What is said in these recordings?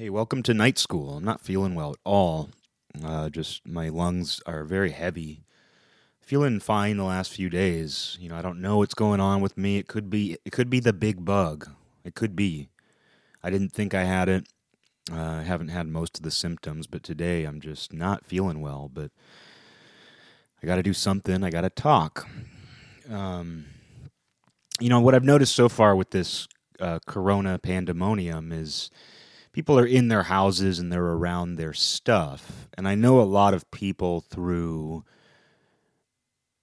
Hey, welcome to night school. I'm not feeling well at all. Uh, just my lungs are very heavy. Feeling fine the last few days. You know, I don't know what's going on with me. It could be it could be the big bug. It could be. I didn't think I had it. Uh, I haven't had most of the symptoms, but today I'm just not feeling well. But I got to do something. I got to talk. Um, you know what I've noticed so far with this uh, Corona pandemonium is people are in their houses and they're around their stuff. And I know a lot of people through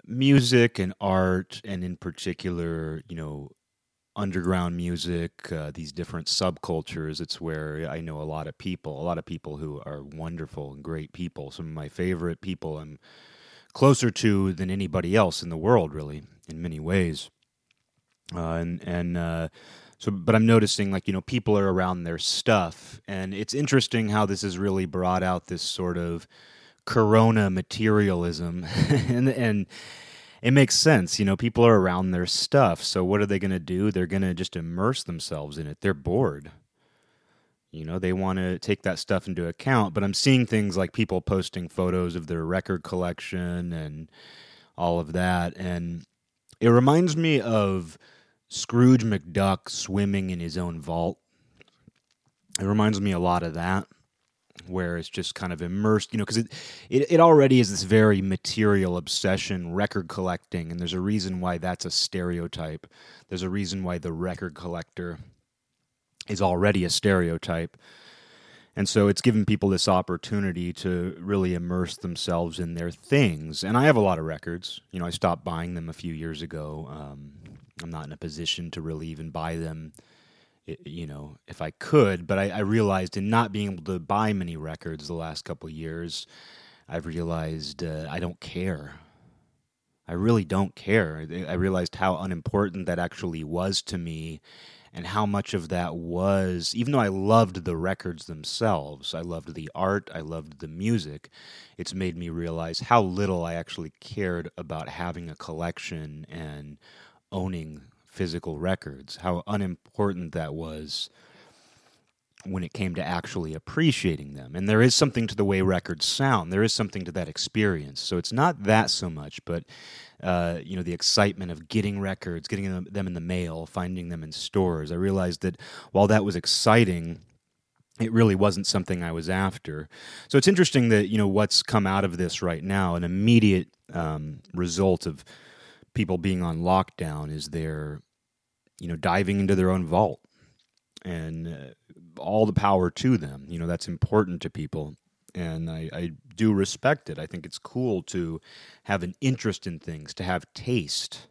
music and art, and in particular, you know, underground music, uh, these different subcultures. It's where I know a lot of people, a lot of people who are wonderful and great people. Some of my favorite people I'm closer to than anybody else in the world, really, in many ways. Uh, and and uh, so, but I'm noticing like you know people are around their stuff, and it's interesting how this has really brought out this sort of Corona materialism, and and it makes sense. You know, people are around their stuff, so what are they going to do? They're going to just immerse themselves in it. They're bored. You know, they want to take that stuff into account, but I'm seeing things like people posting photos of their record collection and all of that, and it reminds me of Scrooge McDuck swimming in his own vault. It reminds me a lot of that, where it's just kind of immersed, you know, because it, it, it already is this very material obsession, record collecting, and there's a reason why that's a stereotype. There's a reason why the record collector is already a stereotype. And so it's given people this opportunity to really immerse themselves in their things. And I have a lot of records. You know, I stopped buying them a few years ago. Um, I'm not in a position to really even buy them, you know, if I could. But I, I realized in not being able to buy many records the last couple years, I've realized uh, I don't care. I really don't care. I realized how unimportant that actually was to me and how much of that was, even though I loved the records themselves, I loved the art, I loved the music, it's made me realize how little I actually cared about having a collection and owning physical records, how unimportant that was when it came to actually appreciating them. And there is something to the way records sound. There is something to that experience. So it's not that so much, but uh, you know, the excitement of getting records, getting them, in the mail, finding them in stores. I realized that while that was exciting, it really wasn't something I was after. So it's interesting that you know what's come out of this right now, an immediate um, result of people being on lockdown is they're you know diving into their own vault and uh, all the power to them you know that's important to people. And I, I do respect it. I think it's cool to have an interest in things to have taste.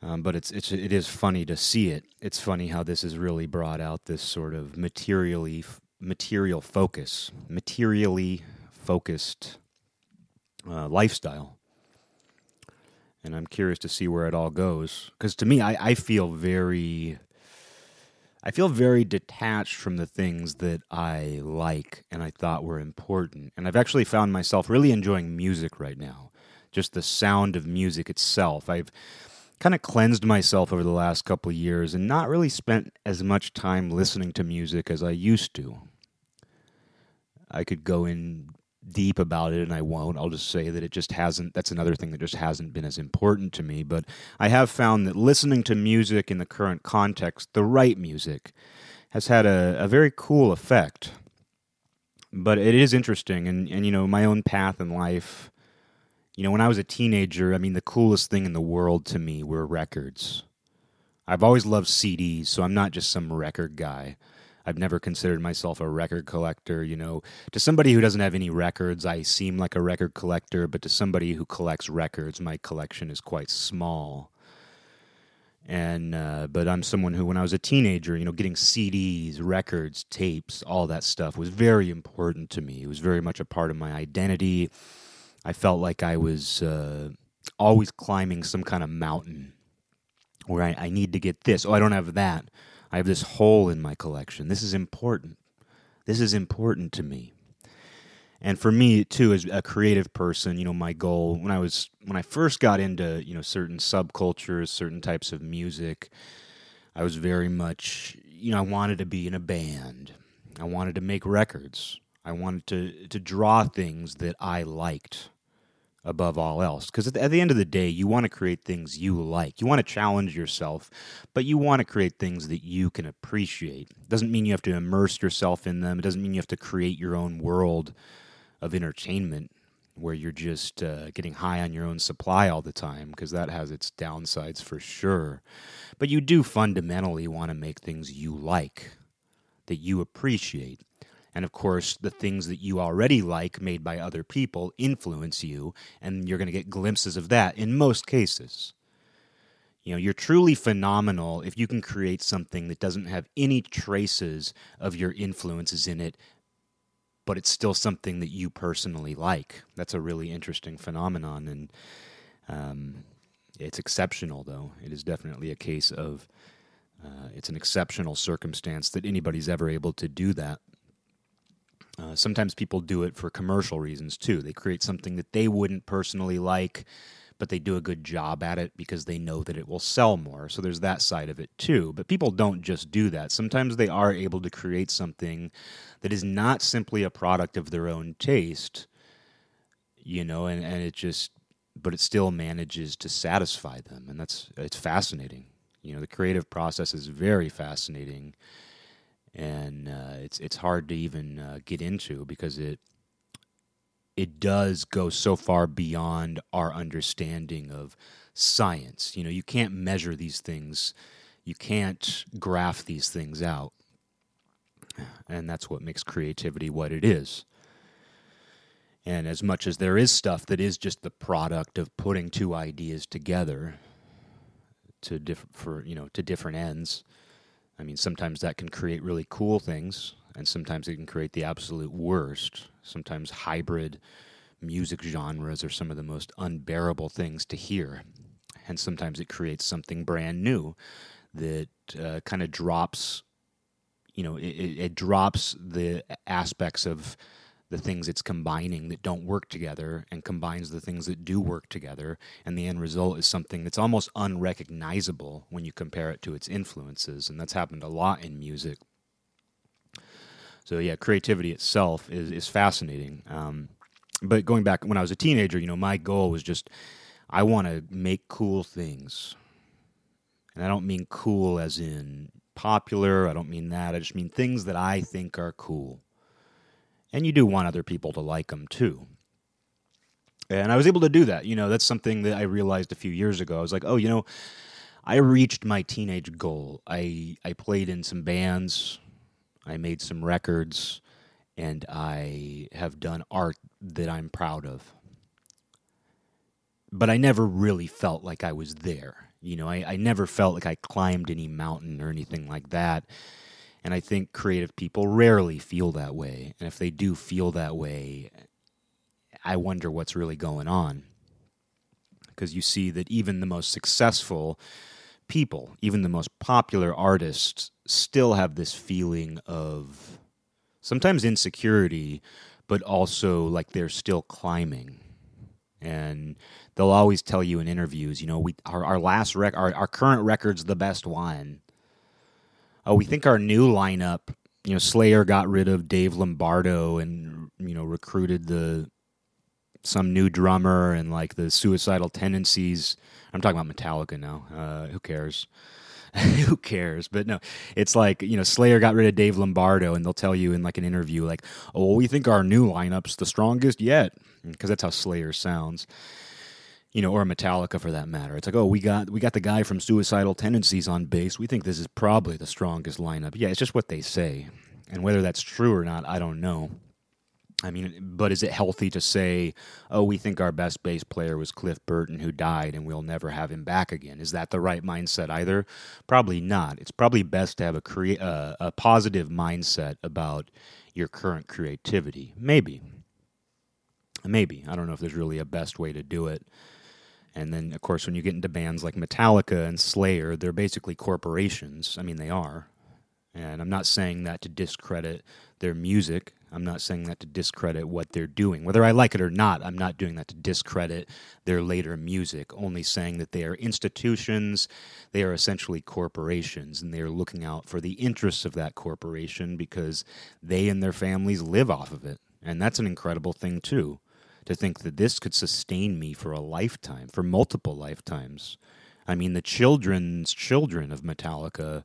Um, but it's it's it is funny to see it. It's funny how this has really brought out this sort of materially material focus materially focused uh, lifestyle and I'm curious to see where it all goes. Because to me, I, I feel very, I feel very detached from the things that I like and I thought were important. And I've actually found myself really enjoying music right now, just the sound of music itself. I've kind of cleansed myself over the last couple years and not really spent as much time listening to music as I used to. I could go in deep about it and I won't. I'll just say that it just hasn't that's another thing that just hasn't been as important to me, but I have found that listening to music in the current context, the right music, has had a, a very cool effect. But it is interesting and, and you know, my own path in life, you know, when I was a teenager, I mean the coolest thing in the world to me were records. I've always loved CDs, so I'm not just some record guy. I've never considered myself a record collector. You know, to somebody who doesn't have any records, I seem like a record collector, but to somebody who collects records, my collection is quite small. And, uh, but I'm someone who, when I was a teenager, you know, getting CDs, records, tapes, all that stuff was very important to me. It was very much a part of my identity. I felt like I was uh, always climbing some kind of mountain where I, I need to get this. Oh, I don't have that. I have this hole in my collection. This is important. This is important to me. And for me too, as a creative person, you know, my goal when I was when I first got into you know certain subcultures, certain types of music, I was very much you know I wanted to be in a band. I wanted to make records. I wanted to to draw things that I liked above all else. Because at, the end of the day, you want to create things you like. You want to challenge yourself, but you want to create things that you can appreciate. Doesn't mean you have to immerse yourself in them. It doesn't mean you have to create your own world of entertainment where you're just uh, getting high on your own supply all the time because that has its downsides for sure. But you do fundamentally want to make things you like, that you appreciate. And of course, the things that you already like made by other people influence you, and you're going to get glimpses of that in most cases. You know, you're truly phenomenal if you can create something that doesn't have any traces of your influences in it, but it's still something that you personally like. That's a really interesting phenomenon, and um, it's exceptional, though. It is definitely a case of uh, it's an exceptional circumstance that anybody's ever able to do that. Uh, sometimes people do it for commercial reasons too. They create something that they wouldn't personally like, but they do a good job at it because they know that it will sell more. So there's that side of it too. But people don't just do that. Sometimes they are able to create something that is not simply a product of their own taste, you know, and, and it just, but it still manages to satisfy them. And that's, it's fascinating. You know, the creative process is very fascinating and uh, it's it's hard to even uh, get into because it it does go so far beyond our understanding of science. You know, you can't measure these things, you can't graph these things out, and that's what makes creativity what it is. And as much as there is stuff that is just the product of putting two ideas together to diff- for you know to different ends, I mean, sometimes that can create really cool things, and sometimes it can create the absolute worst. Sometimes hybrid music genres are some of the most unbearable things to hear. And sometimes it creates something brand new that uh, kind of drops, you know, it, it drops the aspects of the things it's combining that don't work together and combines the things that do work together. And the end result is something that's almost unrecognizable when you compare it to its influences. And that's happened a lot in music. So, yeah, creativity itself is, is fascinating. Um, but going back when I was a teenager, you know, my goal was just I want to make cool things. And I don't mean cool as in popular, I don't mean that. I just mean things that I think are cool and you do want other people to like them too. And I was able to do that. You know, that's something that I realized a few years ago. I was like, oh, you know, I reached my teenage goal. I I played in some bands, I made some records, and I have done art that I'm proud of. But I never really felt like I was there. You know, I, I never felt like I climbed any mountain or anything like that. And I think creative people rarely feel that way. And if they do feel that way, I wonder what's really going on. Because you see that even the most successful people, even the most popular artists, still have this feeling of sometimes insecurity, but also like they're still climbing. And they'll always tell you in interviews, you know, we our, our last rec our, our current record's the best one oh, we think our new lineup, you know, Slayer got rid of Dave Lombardo and you know recruited the some new drummer and like the suicidal tendencies. I'm talking about Metallica now. Uh, who cares? who cares? But no, it's like you know, Slayer got rid of Dave Lombardo, and they'll tell you in like an interview, like, "Oh, well, we think our new lineup's the strongest yet," because that's how Slayer sounds you know, or Metallica for that matter. It's like, oh, we got we got the guy from Suicidal Tendencies on bass. We think this is probably the strongest lineup. Yeah, it's just what they say, and whether that's true or not, I don't know. I mean, but is it healthy to say, oh, we think our best bass player was Cliff Burton who died and we'll never have him back again? Is that the right mindset either? Probably not. It's probably best to have a crea- uh, a positive mindset about your current creativity. Maybe. Maybe. I don't know if there's really a best way to do it. And then, of course, when you get into bands like Metallica and Slayer, they're basically corporations. I mean, they are. And I'm not saying that to discredit their music. I'm not saying that to discredit what they're doing. Whether I like it or not, I'm not doing that to discredit their later music, only saying that they are institutions, they are essentially corporations, and they are looking out for the interests of that corporation because they and their families live off of it. And that's an incredible thing, too, to think that this could sustain me for a lifetime, for multiple lifetimes. I mean, the children's children of Metallica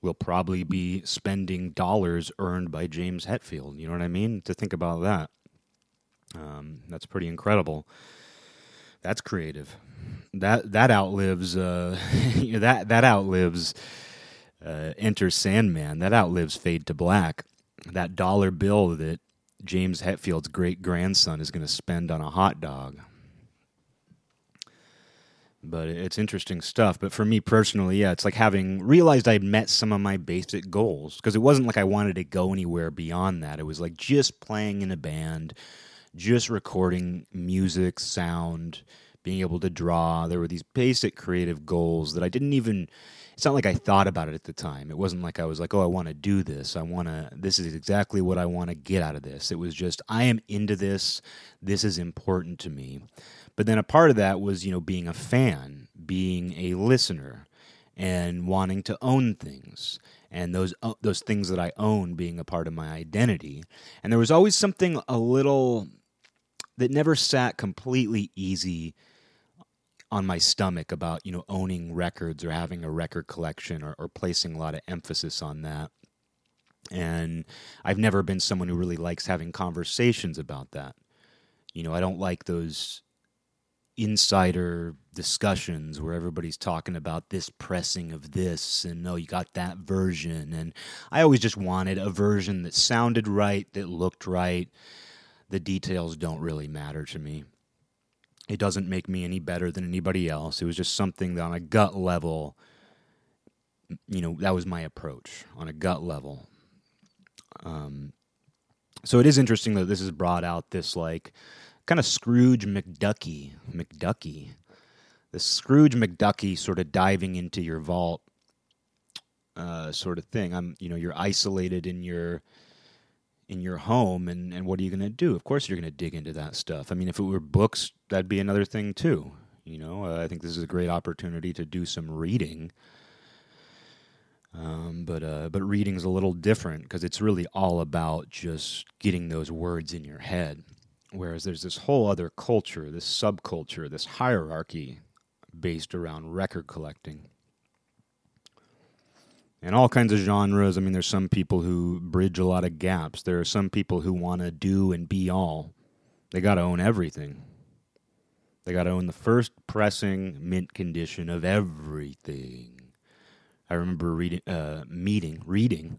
will probably be spending dollars earned by James Hetfield. You know what I mean? To think about that. Um, that's pretty incredible. That's creative. That that outlives uh, you know, that that outlives uh, Enter Sandman. That outlives Fade to Black. That dollar bill that James Hetfield's great grandson is going to spend on a hot dog but it's interesting stuff. But for me personally, yeah, it's like having realized I'd met some of my basic goals because it wasn't like I wanted to go anywhere beyond that. It was like just playing in a band, just recording music, sound, being able to draw. There were these basic creative goals that I didn't even. It's not like I thought about it at the time. It wasn't like I was like, oh, I want to do this. I want to, this is exactly what I want to get out of this. It was just, I am into this. This is important to me. But then a part of that was, you know, being a fan, being a listener, and wanting to own things, and those uh, those things that I own being a part of my identity. And there was always something a little that never sat completely easy on my stomach about you know owning records or having a record collection or, or placing a lot of emphasis on that and i've never been someone who really likes having conversations about that you know i don't like those insider discussions where everybody's talking about this pressing of this and no, oh, you got that version. And I always just wanted a version that sounded right, that looked right. The details don't really matter to me. It doesn't make me any better than anybody else. It was just something that on a gut level, you know, that was my approach on a gut level. Um, so it is interesting that this has brought out this like kind of Scrooge McDucky, McDucky, the Scrooge McDucky sort of diving into your vault, uh, sort of thing. I'm, you know, you're isolated in your in your home, and and what are you going to do? Of course, you're going to dig into that stuff. I mean, if it were books, that'd be another thing too. You know, uh, I think this is a great opportunity to do some reading. Um, but uh, but reading's a little different because it's really all about just getting those words in your head. Whereas there's this whole other culture, this subculture, this hierarchy based around record collecting. And all kinds of genres. I mean, there's some people who bridge a lot of gaps. There are some people who want to do and be all. They got to own everything. They got to own the first pressing mint condition of everything. I remember reading, uh, meeting, reading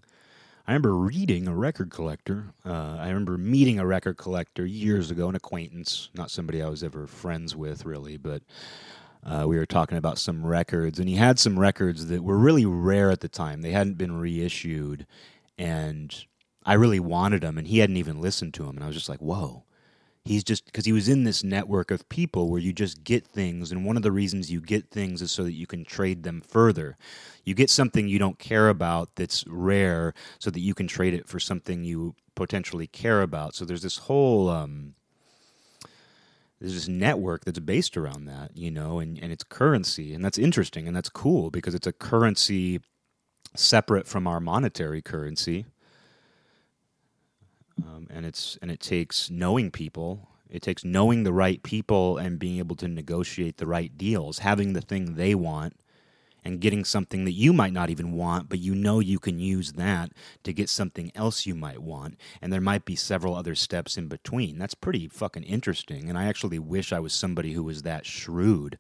I remember reading a record collector. Uh, I remember meeting a record collector years ago, an acquaintance, not somebody I was ever friends with, really, but uh, we were talking about some records, and he had some records that were really rare at the time. They hadn't been reissued, and I really wanted them, and he hadn't even listened to them, and I was just like, whoa. He's just because he was in this network of people where you just get things and one of the reasons you get things is so that you can trade them further. You get something you don't care about that's rare so that you can trade it for something you potentially care about. So there's this whole um, there's this network that's based around that you know and, and it's currency and that's interesting and that's cool because it's a currency separate from our monetary currency um, and it's and it takes knowing people. It takes knowing the right people and being able to negotiate the right deals, having the thing they want, and getting something that you might not even want, but you know you can use that to get something else you might want. And there might be several other steps in between. That's pretty fucking interesting. And I actually wish I was somebody who was that shrewd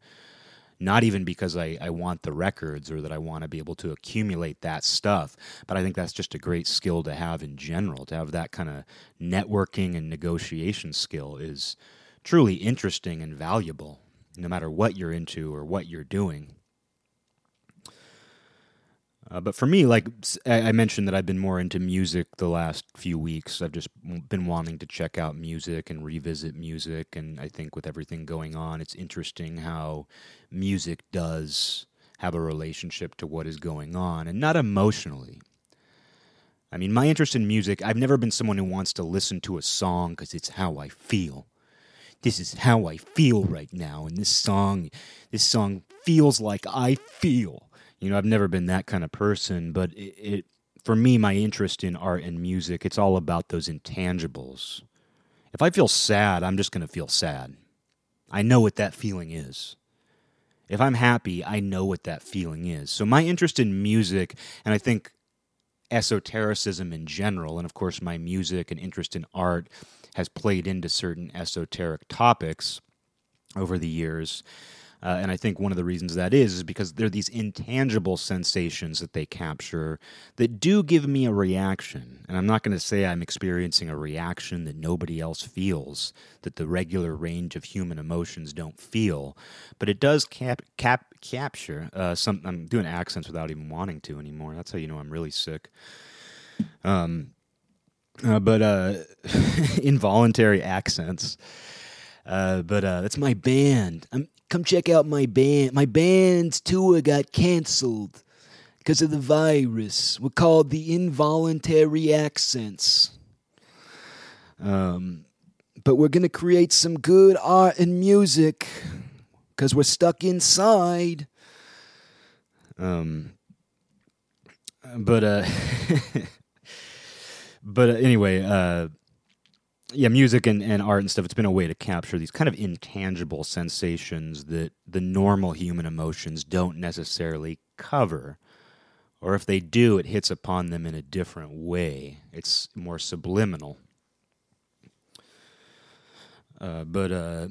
not even because I, I want the records or that I want to be able to accumulate that stuff, but I think that's just a great skill to have in general. To have that kind of networking and negotiation skill is truly interesting and valuable, no matter what you're into or what you're doing. Uh, but for me, like I mentioned, that I've been more into music the last few weeks. I've just been wanting to check out music and revisit music. And I think with everything going on, it's interesting how music does have a relationship to what is going on, and not emotionally, I mean, my interest in music, I've never been someone who wants to listen to a song because it's how I feel. This is how I feel right now. And this song, this song feels like I feel. You know, I've never been that kind of person, but it, it for me, my interest in art and music, it's all about those intangibles. If I feel sad, I'm just going to feel sad. I know what that feeling is. If I'm happy, I know what that feeling is. So my interest in music, and I think esotericism in general, and of course my music and interest in art has played into certain esoteric topics over the years. Uh, and I think one of the reasons that is is because there are these intangible sensations that they capture that do give me a reaction. And I'm not going to say I'm experiencing a reaction that nobody else feels, that the regular range of human emotions don't feel, but it does cap, cap capture uh, some. I'm doing accents without even wanting to anymore. That's how you know I'm really sick. Um, uh, but uh, involuntary accents. Uh, but uh, that's my band. I'm come check out my band. My band's tour got canceled because of the virus. We're called the Involuntary Accents. Um, but we're going to create some good art and music because we're stuck inside. Um, but, uh, but uh, anyway, uh, yeah, music and, and art and stuff, it's been a way to capture these kind of intangible sensations that the normal human emotions don't necessarily cover. Or if they do, it hits upon them in a different way. It's more subliminal. Uh, but uh,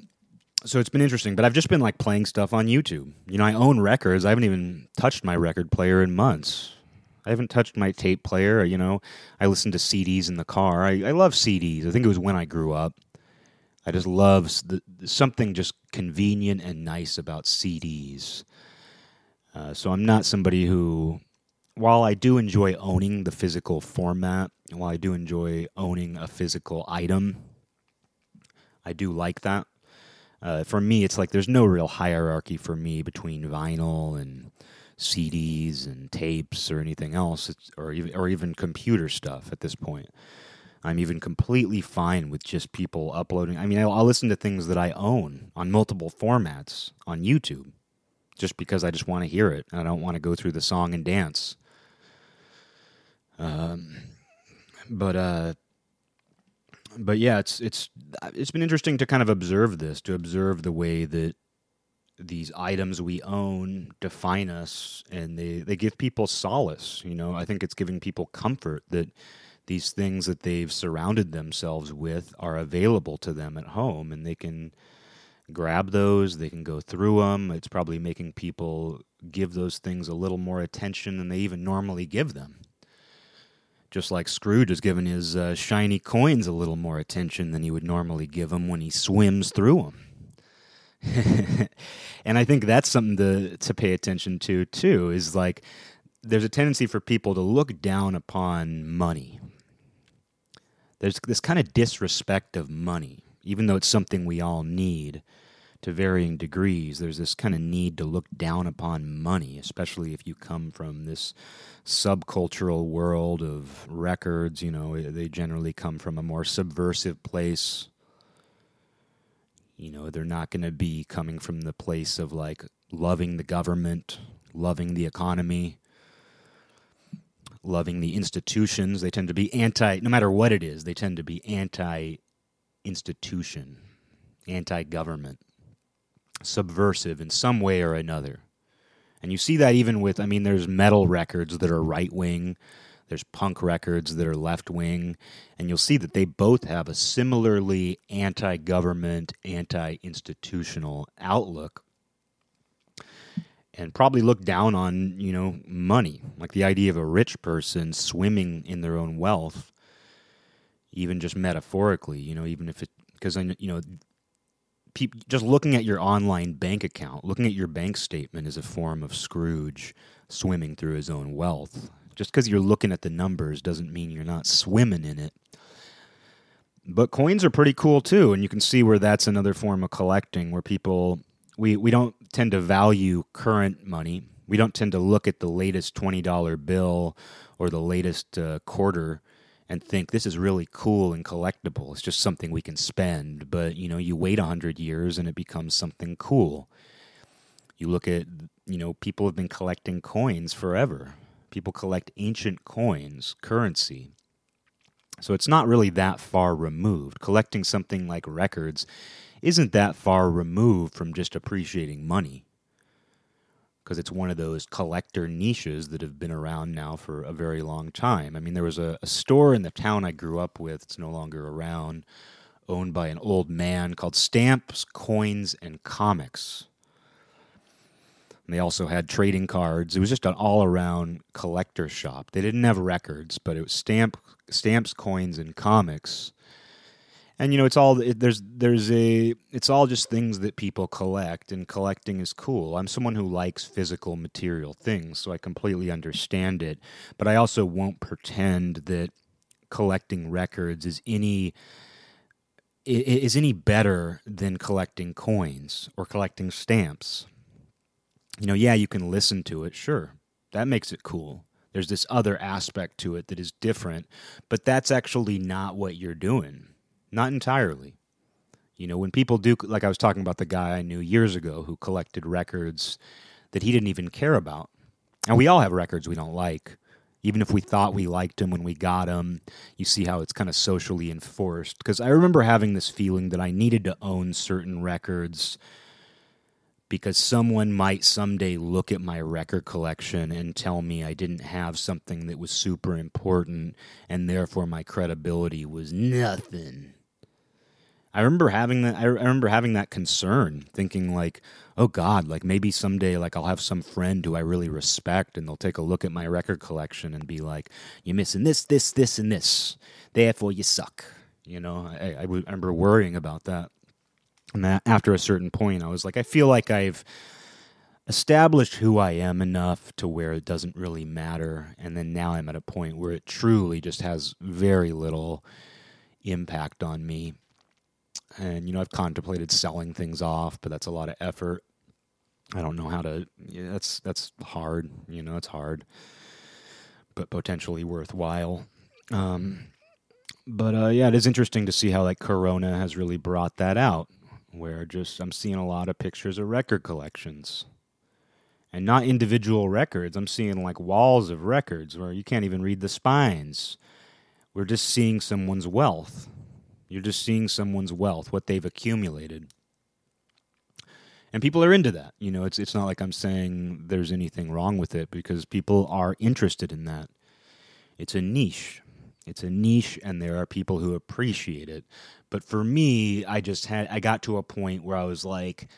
so it's been interesting. But I've just been like playing stuff on YouTube. You know, I own records. I haven't even touched my record player in months. I haven't touched my tape player. You know, I listen to CDs in the car. I, I love CDs. I think it was when I grew up. I just love the, something just convenient and nice about CDs. Uh, so I'm not somebody who, while I do enjoy owning the physical format, while I do enjoy owning a physical item, I do like that. Uh, for me, it's like there's no real hierarchy for me between vinyl and CDs and tapes or anything else, or even, or even computer stuff at this point. I'm even completely fine with just people uploading. I mean, I'll, I'll, listen to things that I own on multiple formats on YouTube just because I just want to hear it. And I don't want to go through the song and dance. Um, but uh, but yeah, it's it's it's been interesting to kind of observe this, to observe the way that these items we own define us and they, they give people solace. You know, I think it's giving people comfort that these things that they've surrounded themselves with are available to them at home and they can grab those, they can go through them. It's probably making people give those things a little more attention than they even normally give them. Just like Scrooge has given his uh, shiny coins a little more attention than he would normally give them when he swims through them. and I think that's something to to pay attention to too. Is like there's a tendency for people to look down upon money. There's this kind of disrespect of money, even though it's something we all need to varying degrees. There's this kind of need to look down upon money, especially if you come from this subcultural world of records. You know, they generally come from a more subversive place you know, they're not going to be coming from the place of like loving the government, loving the economy, loving the institutions. They tend to be anti, no matter what it is, they tend to be anti institution, anti government, subversive in some way or another. And you see that even with, I mean, there's metal records that are right wing there's punk records that are left wing, and you'll see that they both have a similarly anti government, anti institutional outlook. And probably look down on, you know, money, like the idea of a rich person swimming in their own wealth, even just metaphorically, you know, even if it, because, you know, just looking at your online bank account, looking at your bank statement is a form of Scrooge swimming through his own wealth. Just because you're looking at the numbers doesn't mean you're not swimming in it. But coins are pretty cool too, and you can see where that's another form of collecting where people we we don't tend to value current money. We don't tend to look at the latest $20 bill or the latest uh, quarter and think this is really cool and collectible. It's just something we can spend. But, you know, you wait 100 years and it becomes something cool. You look at, you know, people have been collecting coins forever. People collect ancient coins, currency. So it's not really that far removed. Collecting something like records isn't that far removed from just appreciating money because it's one of those collector niches that have been around now for a very long time. I mean, there was a, a, store in the town I grew up with, it's no longer around, owned by an old man called Stamps, Coins, and Comics. And they also had trading cards. It was just an all around collector shop. They didn't have records, but it was stamp, stamps, coins, and comics and you know it's all it, there's there's a it's all just things that people collect and collecting is cool i'm someone who likes physical material things so i completely understand it but i also won't pretend that collecting records is any is any better than collecting coins or collecting stamps you know yeah you can listen to it sure that makes it cool there's this other aspect to it that is different but that's actually not what you're doing not entirely. You know, when people do, like I was talking about the guy I knew years ago who collected records that he didn't even care about. And we all have records we don't like. Even if we thought we liked them when we got them, you see how it's kind of socially enforced. Because I remember having this feeling that I needed to own certain records because someone might someday look at my record collection and tell me I didn't have something that was super important and therefore my credibility was nothing. I remember having that. I remember having that concern, thinking like, "Oh God, like maybe someday, like I'll have some friend who I really respect, and they'll take a look at my record collection and be like, "You're missing this, this, this, and this. Therefore, you suck." You know, I, I remember worrying about that. And that after a certain point, I was like, I feel like I've established who I am enough to where it doesn't really matter. And then now I'm at a point where it truly just has very little impact on me and you know I've contemplated selling things off, but that's a lot of effort. I don't know how to. Yeah, that's that's hard. You know, it's hard, but potentially worthwhile. Um, but uh, yeah, it is interesting to see how like Corona has really brought that out. Where just I'm seeing a lot of pictures of record collections, and not individual records. I'm seeing like walls of records where you can't even read the spines. We're just seeing someone's wealth you're just seeing someone's wealth, what they've accumulated. And people are into that. You know, it's it's not like I'm saying there's anything wrong with it because people are interested in that. It's a niche. It's a niche and there are people who appreciate it. But for me, I just had I got to a point where I was like,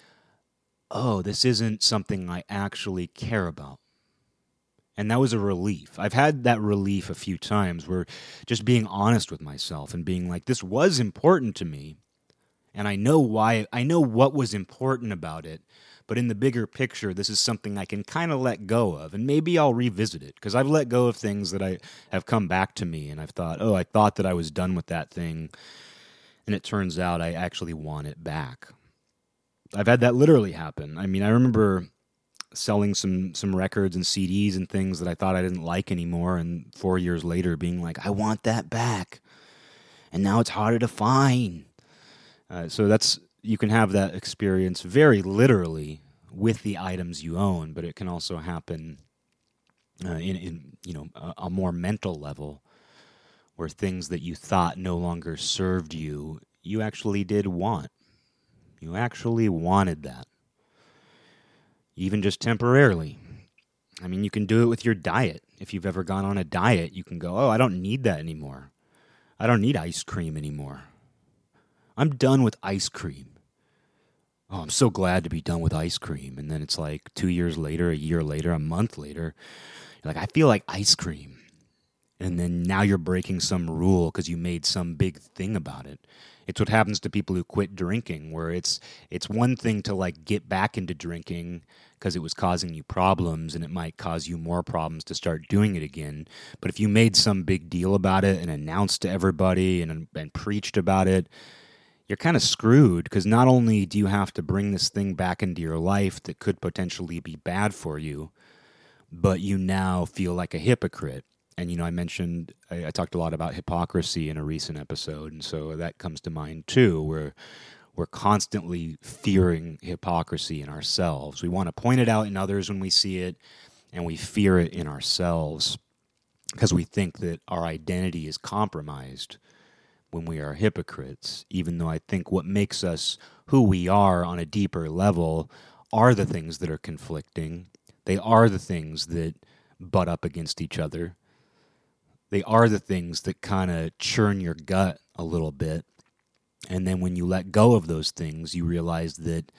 "Oh, this isn't something I actually care about." And that was a relief. I've had that relief a few times where just being honest with myself and being like, this was important to me. And I know why, I know what was important about it. But in the bigger picture, this is something I can kind of let go of. And maybe I'll revisit it because I've let go of things that I have come back to me. And I've thought, oh, I thought that I was done with that thing. And it turns out I actually want it back. I've had that literally happen. I mean, I remember selling some some records and CDs and things that I thought I didn't like anymore and 4 years later being like I want that back. And now it's harder to find. Uh, so that's you can have that experience very literally with the items you own, but it can also happen uh, in, in you know a, a more mental level where things that you thought no longer served you, you actually did want. You actually wanted that even just temporarily. I mean, you can do it with your diet. If you've ever gone on a diet, you can go, oh, I don't need that anymore. I don't need ice cream anymore. I'm done with ice cream. Oh, I'm so glad to be done with ice cream. And then it's like two years later, a year later, a month later, you're like, I feel like ice cream. And then now you're breaking some rule because you made some big thing about it. It's what happens to people who quit drinking, where it's it's one thing to like get back into drinking because it was causing you problems and it might cause you more problems to start doing it again. But if you made some big deal about it and announced to everybody and, and preached about it, you're kind of screwed because not only do you have to bring this thing back into your life that could potentially be bad for you, but you now feel like a hypocrite. And, you know, I mentioned, I, I talked a lot about hypocrisy in a recent episode. And so that comes to mind too, where we're constantly fearing hypocrisy in ourselves. We want to point it out in others when we see it, and we fear it in ourselves because we think that our identity is compromised when we are hypocrites, even though I think what makes us who we are on a deeper level are the things that are conflicting. They are the things that butt up against each other. They are the things that kind of churn your gut a little bit. And then when you let go of those things, you realize that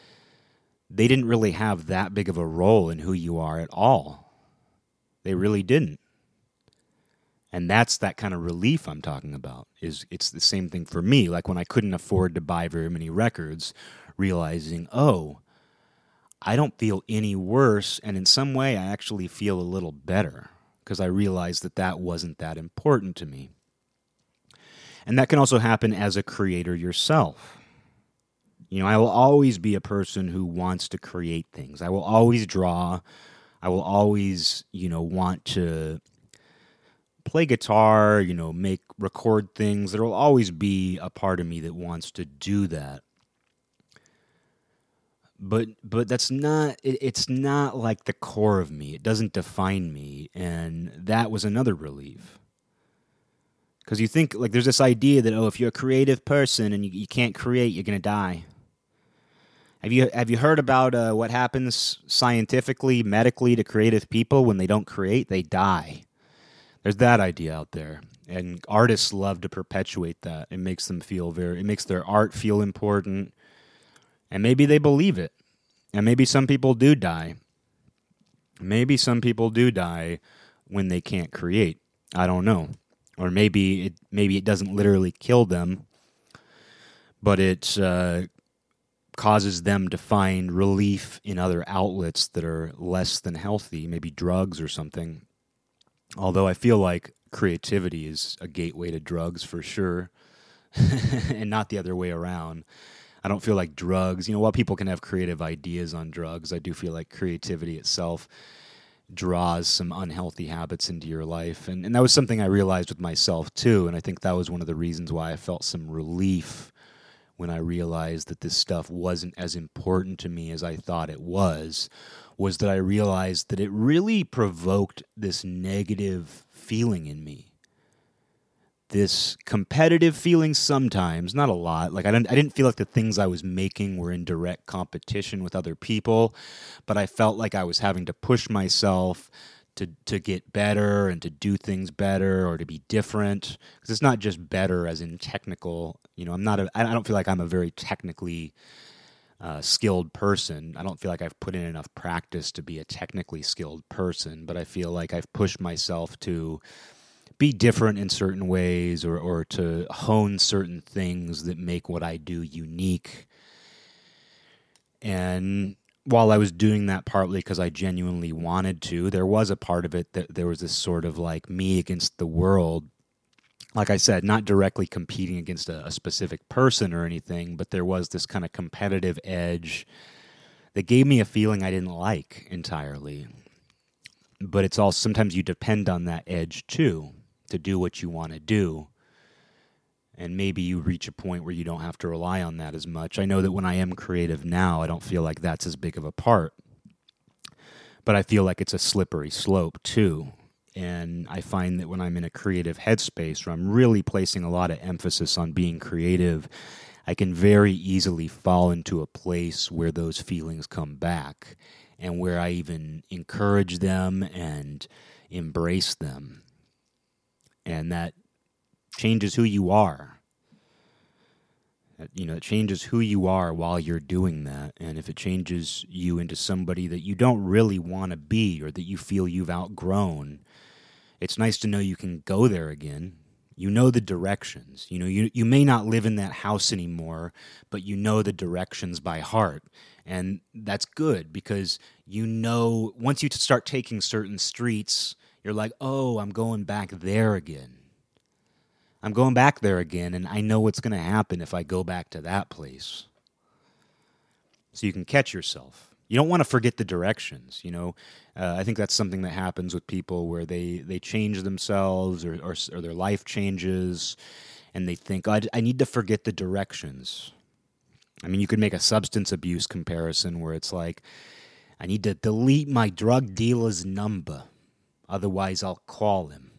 they didn't really have that big of a role in who you are at all. They really didn't and that's that kind of relief i'm talking about is it's the same thing for me like when i couldn't afford to buy very many records realizing oh i don't feel any worse and in some way i actually feel a little better because i realized that that wasn't that important to me and that can also happen as a creator yourself you know i will always be a person who wants to create things i will always draw i will always you know want to play guitar, you know, make record things. There will always be a part of me that wants to do that. But but that's not it, it's not like the core of me. It doesn't define me and that was another relief. Cuz you think like there's this idea that oh if you're a creative person and you, you can't create, you're to die. Have you have you heard about uh, what happens scientifically, medically to creative people when they don't create? They die there's that idea out there and artists love to perpetuate that it makes them feel very it makes their art feel important and maybe they believe it. And maybe some people do die. Maybe some people do die when they can't create. I don't know. Or maybe it maybe it doesn't literally kill them but it uh, causes them to find relief in other outlets that are less than healthy maybe drugs or something. Although I feel like creativity is a gateway to drugs for sure, and not the other way around. I don't feel like drugs, you know, while people can have creative ideas on drugs, I do feel like creativity itself draws some unhealthy habits into your life. And, and that was something I realized with myself too. And I think that was one of the reasons why I felt some relief when I realized that this stuff wasn't as important to me as I thought it was was that I realized that it really provoked this negative feeling in me. This competitive feeling sometimes, not a lot. Like I didn't I didn't feel like the things I was making were in direct competition with other people, but I felt like I was having to push myself to to get better and to do things better or to be different because it's not just better as in technical you know i'm not a i don't feel like i'm a very technically uh, skilled person. I don't feel like I've put in enough practice to be a technically skilled person, but I feel like I've pushed myself to be different in certain ways or, or to hone certain things that make what I do unique. And while I was doing that partly because I genuinely wanted to, there was a part of it that there was this sort of like me against the world like I said, not directly competing against a, a specific person or anything, but there was this kind of competitive edge that gave me a feeling I didn't like entirely. But it's all sometimes you depend on that edge too to do what you want to do. And maybe you reach a point where you don't have to rely on that as much. I know that when I am creative now, I don't feel like that's as big of a part. But I feel like it's a slippery slope too and I find that when I'm in a creative headspace where I'm really placing a lot of emphasis on being creative, I can very easily fall into a place where those feelings come back and where I even encourage them and embrace them. And that changes who you are. You know, it changes who you are while you're doing that. And if it changes you into somebody that you don't really want to be or that you feel you've outgrown, it's nice to know you can go there again. You know the directions. You know you you may not live in that house anymore, but you know the directions by heart. And that's good because you know once you start taking certain streets, you're like, "Oh, I'm going back there again." I'm going back there again and I know what's going to happen if I go back to that place. So you can catch yourself You don't want to forget the directions. You know, uh, I think that's something that happens with people where they they change themselves or or, or their life changes, and they think I, I need to forget the directions. I mean, you could make a substance abuse comparison where it's like, I need to delete my drug dealer's number, otherwise I'll call him.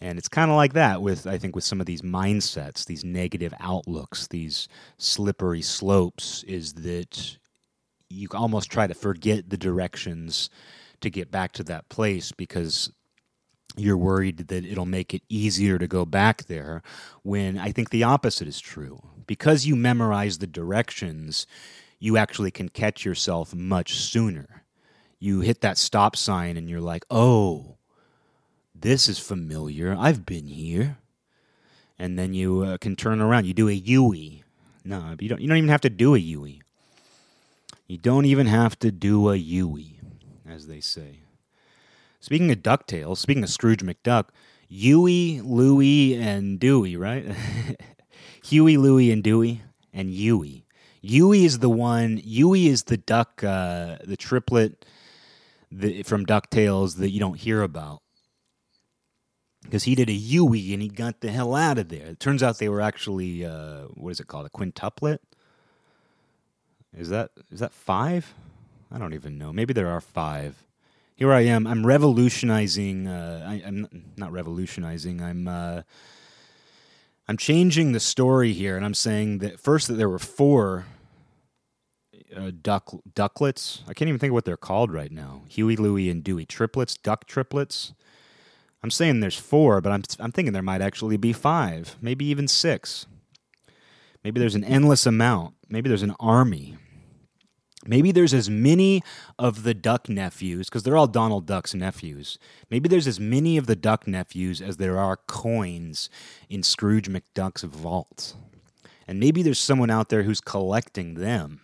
And it's kind of like that with, I think, with some of these mindsets, these negative outlooks, these slippery slopes, is that you almost try to forget the directions to get back to that place because you're worried that it'll make it easier to go back there when I think the opposite is true. Because you memorize the directions, you actually can catch yourself much sooner. You hit that stop sign and you're like, oh, this is familiar. I've been here. And then you uh, can turn around. You do a Yui. No, you don't, you don't even have to do a Yui. You don't even have to do a Yui, as they say. Speaking of DuckTales, speaking of Scrooge McDuck, Huey, Louie, and Dewey, right? Huey, Louie, and Dewey, and Yui. Yui is the one. Yui is the duck, uh, the triplet the, from Ducktales that you don't hear about because he did a Yui and he got the hell out of there. It turns out they were actually uh, what is it called? A quintuplet. Is that is that five? I don't even know. Maybe there are five. Here I am. I'm revolutionizing. Uh, I, am not revolutionizing. I'm. Uh, I'm changing the story here, and I'm saying that first that there were four uh, duck ducklets. I can't even think of what they're called right now. Huey, Louie, and Dewey triplets, duck triplets. I'm saying there's four, but I'm I'm thinking there might actually be five, maybe even six. Maybe there's an endless amount. Maybe there's an army. Maybe there's as many of the Duck nephews, because they're all Donald Duck's nephews. Maybe there's as many of the Duck nephews as there are coins in Scrooge McDuck's vault. And maybe there's someone out there who's collecting them.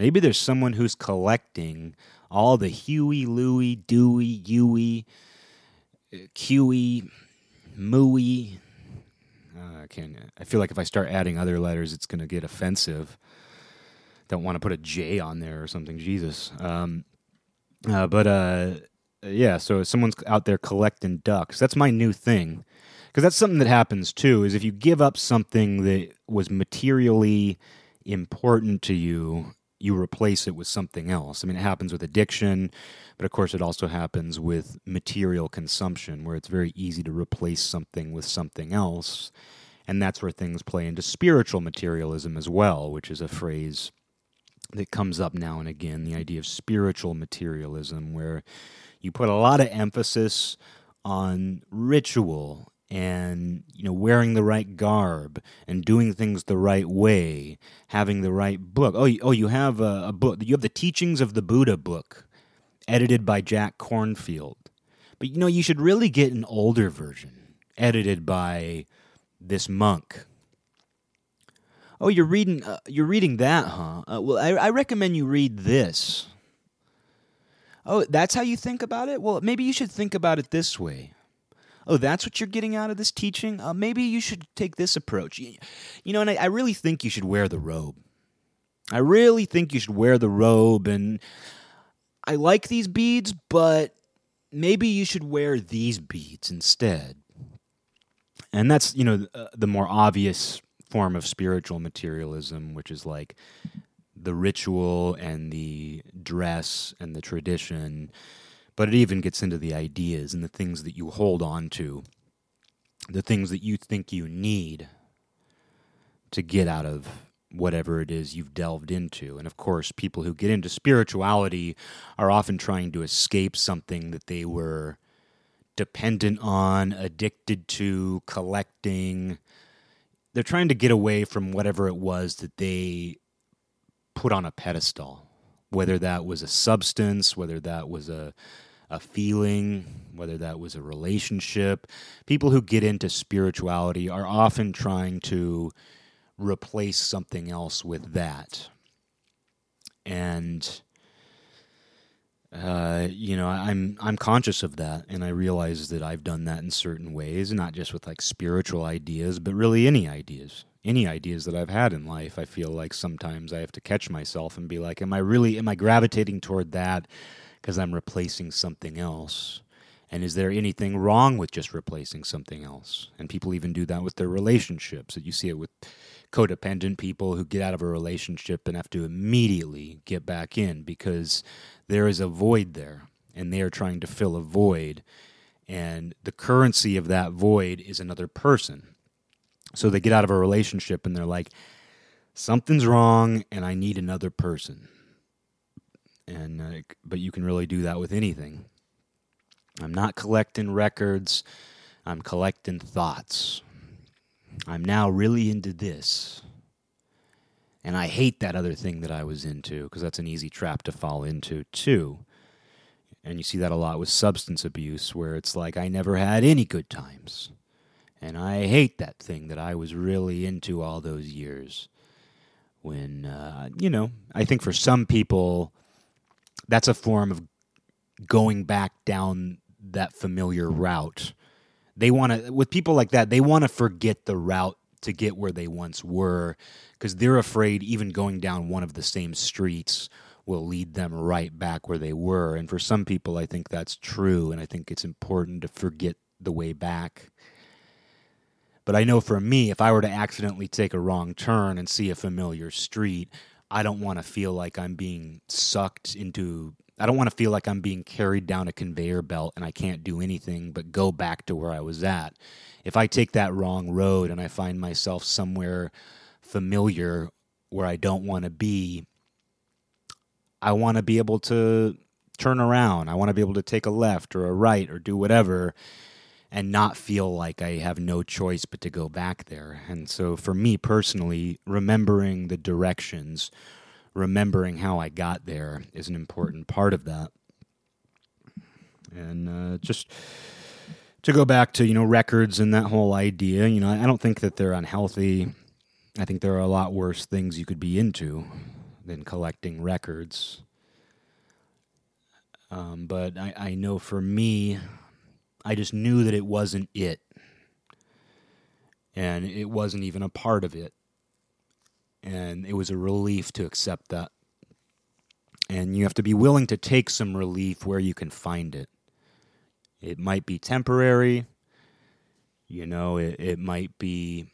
Maybe there's someone who's collecting all the Huey, Louie, Dewey, Huey, Qey, Mooey. Uh, I can't. I feel like if I start adding other letters, it's going to get offensive don't want to put a J on there or something. Jesus. Um, uh, but uh, yeah, so someone's out there collecting ducks. That's my new thing. Because that's something that happens too. Is if you give up something that was materially important to you, you replace it with something else. I mean, it happens with addiction, but of course, it also happens with material consumption, where it's very easy to replace something with something else. And that's where things play into spiritual materialism as well, which is a phrase that comes up now and again the idea of spiritual materialism, where you put a lot of emphasis on ritual and you know wearing the right garb and doing things the right way having the right book oh you, oh you have a, a book you have the teachings of the buddha book edited by jack kornfield but you know you should really get an older version edited by this monk Oh, you're reading. Uh, you're reading that, huh? Uh, well, I, I recommend you read this. Oh, that's how you think about it. Well, maybe you should think about it this way. Oh, that's what you're getting out of this teaching. Uh, maybe you should take this approach. You, know, and I, I really think you should wear the robe. I really think you should wear the robe, and I like these beads, but maybe you should wear these beads instead. And that's you know uh, the more obvious form of spiritual materialism, which is like the ritual and the dress and the tradition, but it even gets into the ideas and the things that you hold on to, the things that you think you need to get out of whatever it is you've delved into. And of course, people who get into spirituality are often trying to escape something that they were dependent on, addicted to, collecting, they're trying to get away from whatever it was that they put on a pedestal, whether that was a substance, whether that was a a feeling, whether that was a relationship. People who get into spirituality are often trying to replace something else with that. And uh, you know, I'm I'm conscious of that, and I realize that I've done that in certain ways, not just with like spiritual ideas, but really any ideas, any ideas that I've had in life. I feel like sometimes I have to catch myself and be like, "Am I really? Am I gravitating toward that because I'm replacing something else?" And is there anything wrong with just replacing something else? And people even do that with their relationships. You see it with codependent people who get out of a relationship and have to immediately get back in because there is a void there and they are trying to fill a void. And the currency of that void is another person. So they get out of a relationship and they're like, something's wrong and I need another person. And, uh, but you can really do that with anything. I'm not collecting records, I'm collecting thoughts. I'm now really into this. And I hate that other thing that I was into because that's an easy trap to fall into, too. And you see that a lot with substance abuse, where it's like, I never had any good times. And I hate that thing that I was really into all those years. When, uh, you know, I think for some people, that's a form of going back down that familiar route. They want to, with people like that, they want to forget the route to get where they once were because they're afraid even going down one of the same streets will lead them right back where they were. And for some people, I think that's true. And I think it's important to forget the way back. But I know for me, if I were to accidentally take a wrong turn and see a familiar street, I don't want to feel like I'm being sucked into I don't want to feel like I'm being carried down a conveyor belt and I can't do anything but go back to where I was at. If I take that wrong road and I find myself somewhere familiar where I don't want to be, I want to be able to turn around. I want to be able to take a left or a right or do whatever and not feel like I have no choice but to go back there. And so for me personally, remembering the directions remembering how I got there is an important part of that. And uh, just to go back to you know records and that whole idea, you know, I don't think that they're unhealthy. I think there are a lot worse things you could be into than collecting records. Um, but I, I know for me, I just knew that it wasn't it. And it wasn't even a part of it and it was a relief to accept that. And you have to be willing to take some relief where you can find it. It might be temporary, you know, it, it might be,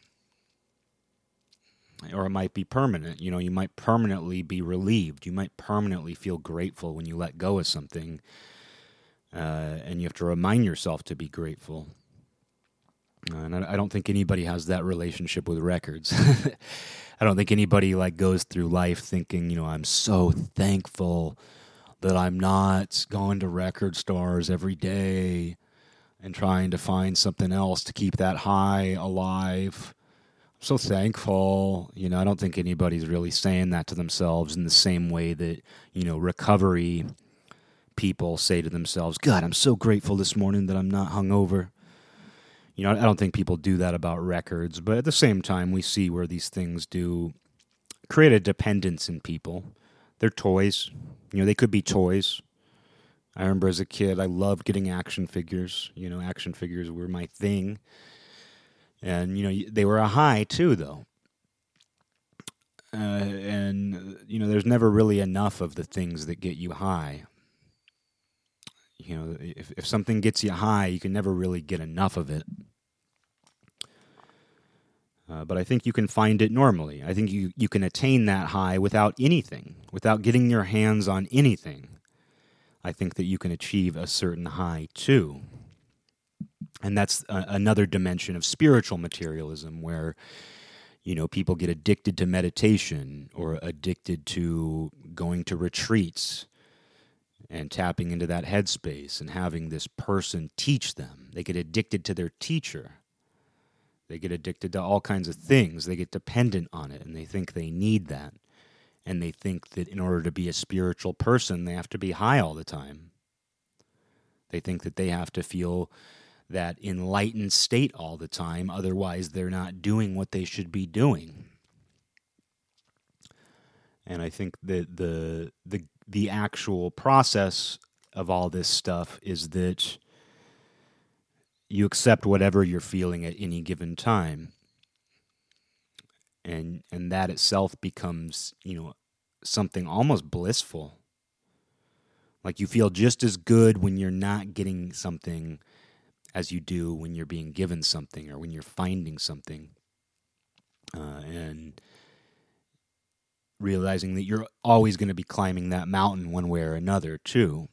or it might be permanent. You know, you might permanently be relieved. You might permanently feel grateful when you let go of something. Uh, and you have to remind yourself to be grateful. Uh, and I, I don't think anybody has that relationship with records. I don't think anybody like goes through life thinking, you know, I'm so thankful that I'm not going to record stores every day and trying to find something else to keep that high alive. I'm so thankful. You know, I don't think anybody's really saying that to themselves in the same way that, you know, recovery people say to themselves, God, I'm so grateful this morning that I'm not hungover. You know, I don't think people do that about records, but at the same time, we see where these things do create a dependence in people. They're toys. You know, they could be toys. I remember as a kid, I loved getting action figures. You know, action figures were my thing. And, you know, they were a high too, though. Uh, and, you know, there's never really enough of the things that get you high you know, if, if something gets you high, you can never really get enough of it. Uh, but I think you can find it normally. I think you, you can attain that high without anything, without getting your hands on anything. I think that you can achieve a certain high too. And that's a, another dimension of spiritual materialism where, you know, people get addicted to meditation or addicted to going to retreats and tapping into that headspace and having this person teach them. They get addicted to their teacher. They get addicted to all kinds of things. They get dependent on it and they think they need that. And they think that in order to be a spiritual person, they have to be high all the time. They think that they have to feel that enlightened state all the time, otherwise, they're not doing what they should be doing. And I think that the, the the actual process of all this stuff is that you accept whatever you're feeling at any given time. And and that itself becomes you know something almost blissful. Like you feel just as good when you're not getting something as you do when you're being given something or when you're finding something. Uh, and realizing that you're always going to be climbing that mountain one way or another too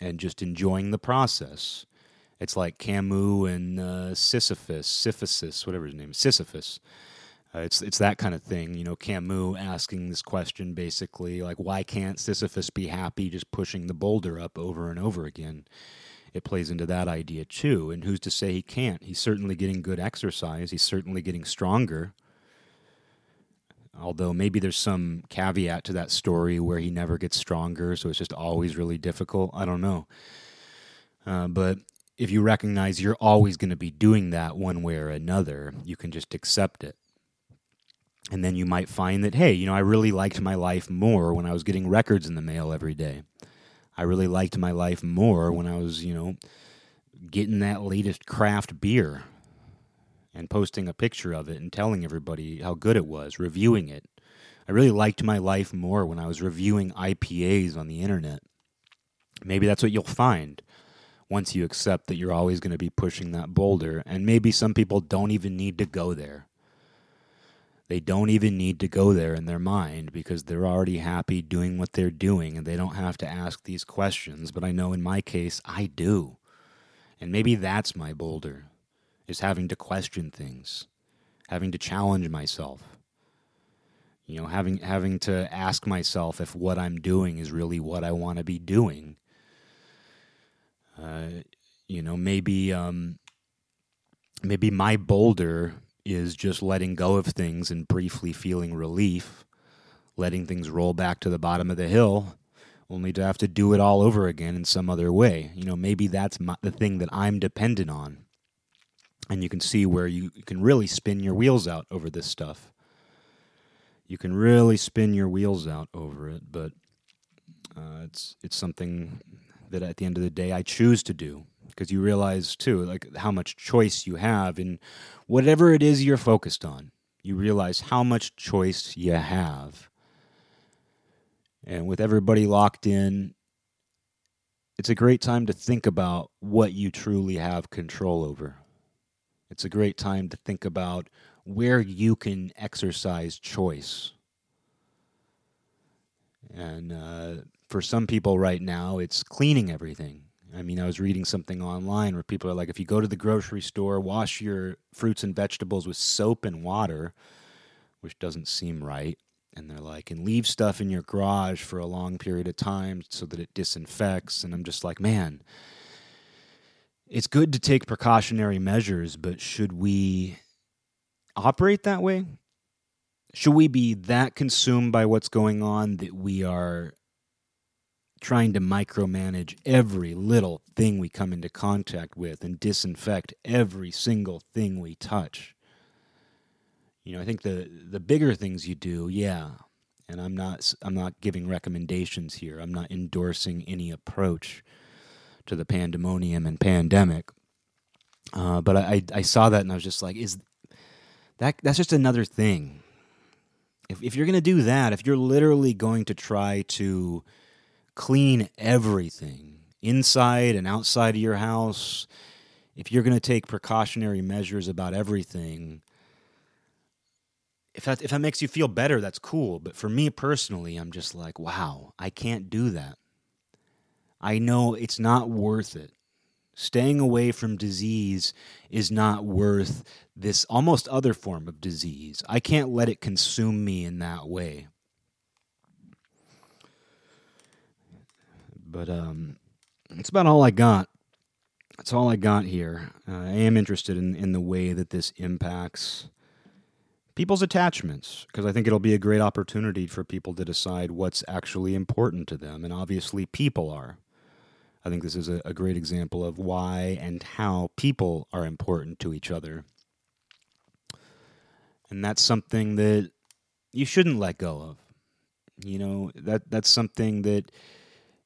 and just enjoying the process it's like Camus and uh, Sisyphus, Sisyphus, whatever his name is, Sisyphus. Uh, it's it's that kind of thing, you know. Camus asking this question basically, like, why can't Sisyphus be happy just pushing the boulder up over and over again? It plays into that idea too. And who's to say he can't? He's certainly getting good exercise. He's certainly getting stronger. Although maybe there's some caveat to that story where he never gets stronger, so it's just always really difficult. I don't know. Uh, but if you recognize you're always going to be doing that one way or another, you can just accept it. And then you might find that, hey, you know, I really liked my life more when I was getting records in the mail every day. I really liked my life more when I was, you know, getting that latest craft beer and posting a picture of it and telling everybody how good it was, reviewing it. I really liked my life more when I was reviewing IPAs on the internet. Maybe that's what you'll find once you accept that you're always going to be pushing that boulder. And maybe some people don't even need to go there. They don't even need to go there in their mind because they're already happy doing what they're doing and they don't have to ask these questions. But I know in my case, I do. And maybe that's my boulder, is having to question things, having to challenge myself. You know, having having to ask myself if what I'm doing is really what I want to be doing uh, you know, maybe um, maybe my boulder is just letting go of things and briefly feeling relief, letting things roll back to the bottom of the hill, only to have to do it all over again in some other way. You know, maybe that's my, the thing that I'm dependent on. And you can see where you, can really spin your wheels out over this stuff. You can really spin your wheels out over it, but uh, it's it's something that at the end of the day I choose to do because you realize too like how much choice you have in whatever it is you're focused on. You realize how much choice you have. And with everybody locked in, it's a great time to think about what you truly have control over. It's a great time to think about where you can exercise choice. And uh, for some people right now, it's cleaning everything. I mean, I was reading something online where people are like, if you go to the grocery store, wash your fruits and vegetables with soap and water, which doesn't seem right. And they're like, and leave stuff in your garage for a long period of time so that it disinfects. And I'm just like, man, it's good to take precautionary measures, but should we operate that way? Should we be that consumed by what's going on that we are trying to micromanage every little thing we come into contact with and disinfect every single thing we touch. You know, I think the the bigger things you do, yeah. And I'm not I'm not giving recommendations here. I'm not endorsing any approach to the pandemonium and pandemic. Uh, but I, I saw that and I was just like, is that that's just another thing. If if you're gonna do that, if you're literally going to try to clean everything inside and outside of your house. If you're going to take precautionary measures about everything, if that if that makes you feel better, that's cool. But for me personally, I'm just like, wow, I can't do that. I know it's not worth it. Staying away from disease is not worth this almost other form of disease. I can't let it consume me in that way. But um, that's about all I got. That's all I got here. Uh, I am interested in, in the way that this impacts people's attachments because I think it'll be a great opportunity for people to decide what's actually important to them. And obviously, people are. I think this is a, a great example of why and how people are important to each other. And that's something that you shouldn't let go of. You know, that that's something that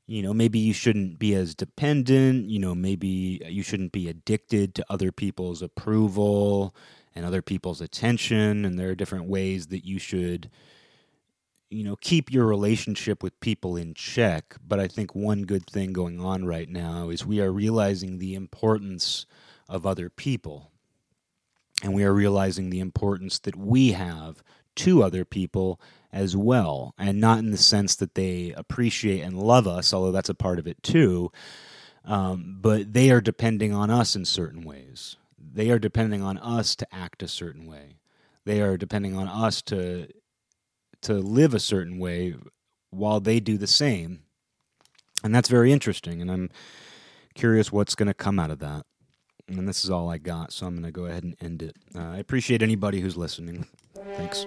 you know, maybe you shouldn't be as dependent. You know, maybe you shouldn't be addicted to other people's approval and other people's attention. And there are different ways that you should, you know, keep your relationship with people in check. But I think one good thing going on right now is we are realizing the importance of other people. And we are realizing the importance that we have to other people as well. And not in the sense that they appreciate and love us, although that's a part of it too. Um, but they are depending on us in certain ways. They are depending on us to act a certain way. They are depending on us to to live a certain way while they do the same. And that's very interesting. And I'm curious what's going to come out of that. And this is all I got, so I'm going to go ahead and end it. Uh, I appreciate anybody who's listening. Thanks.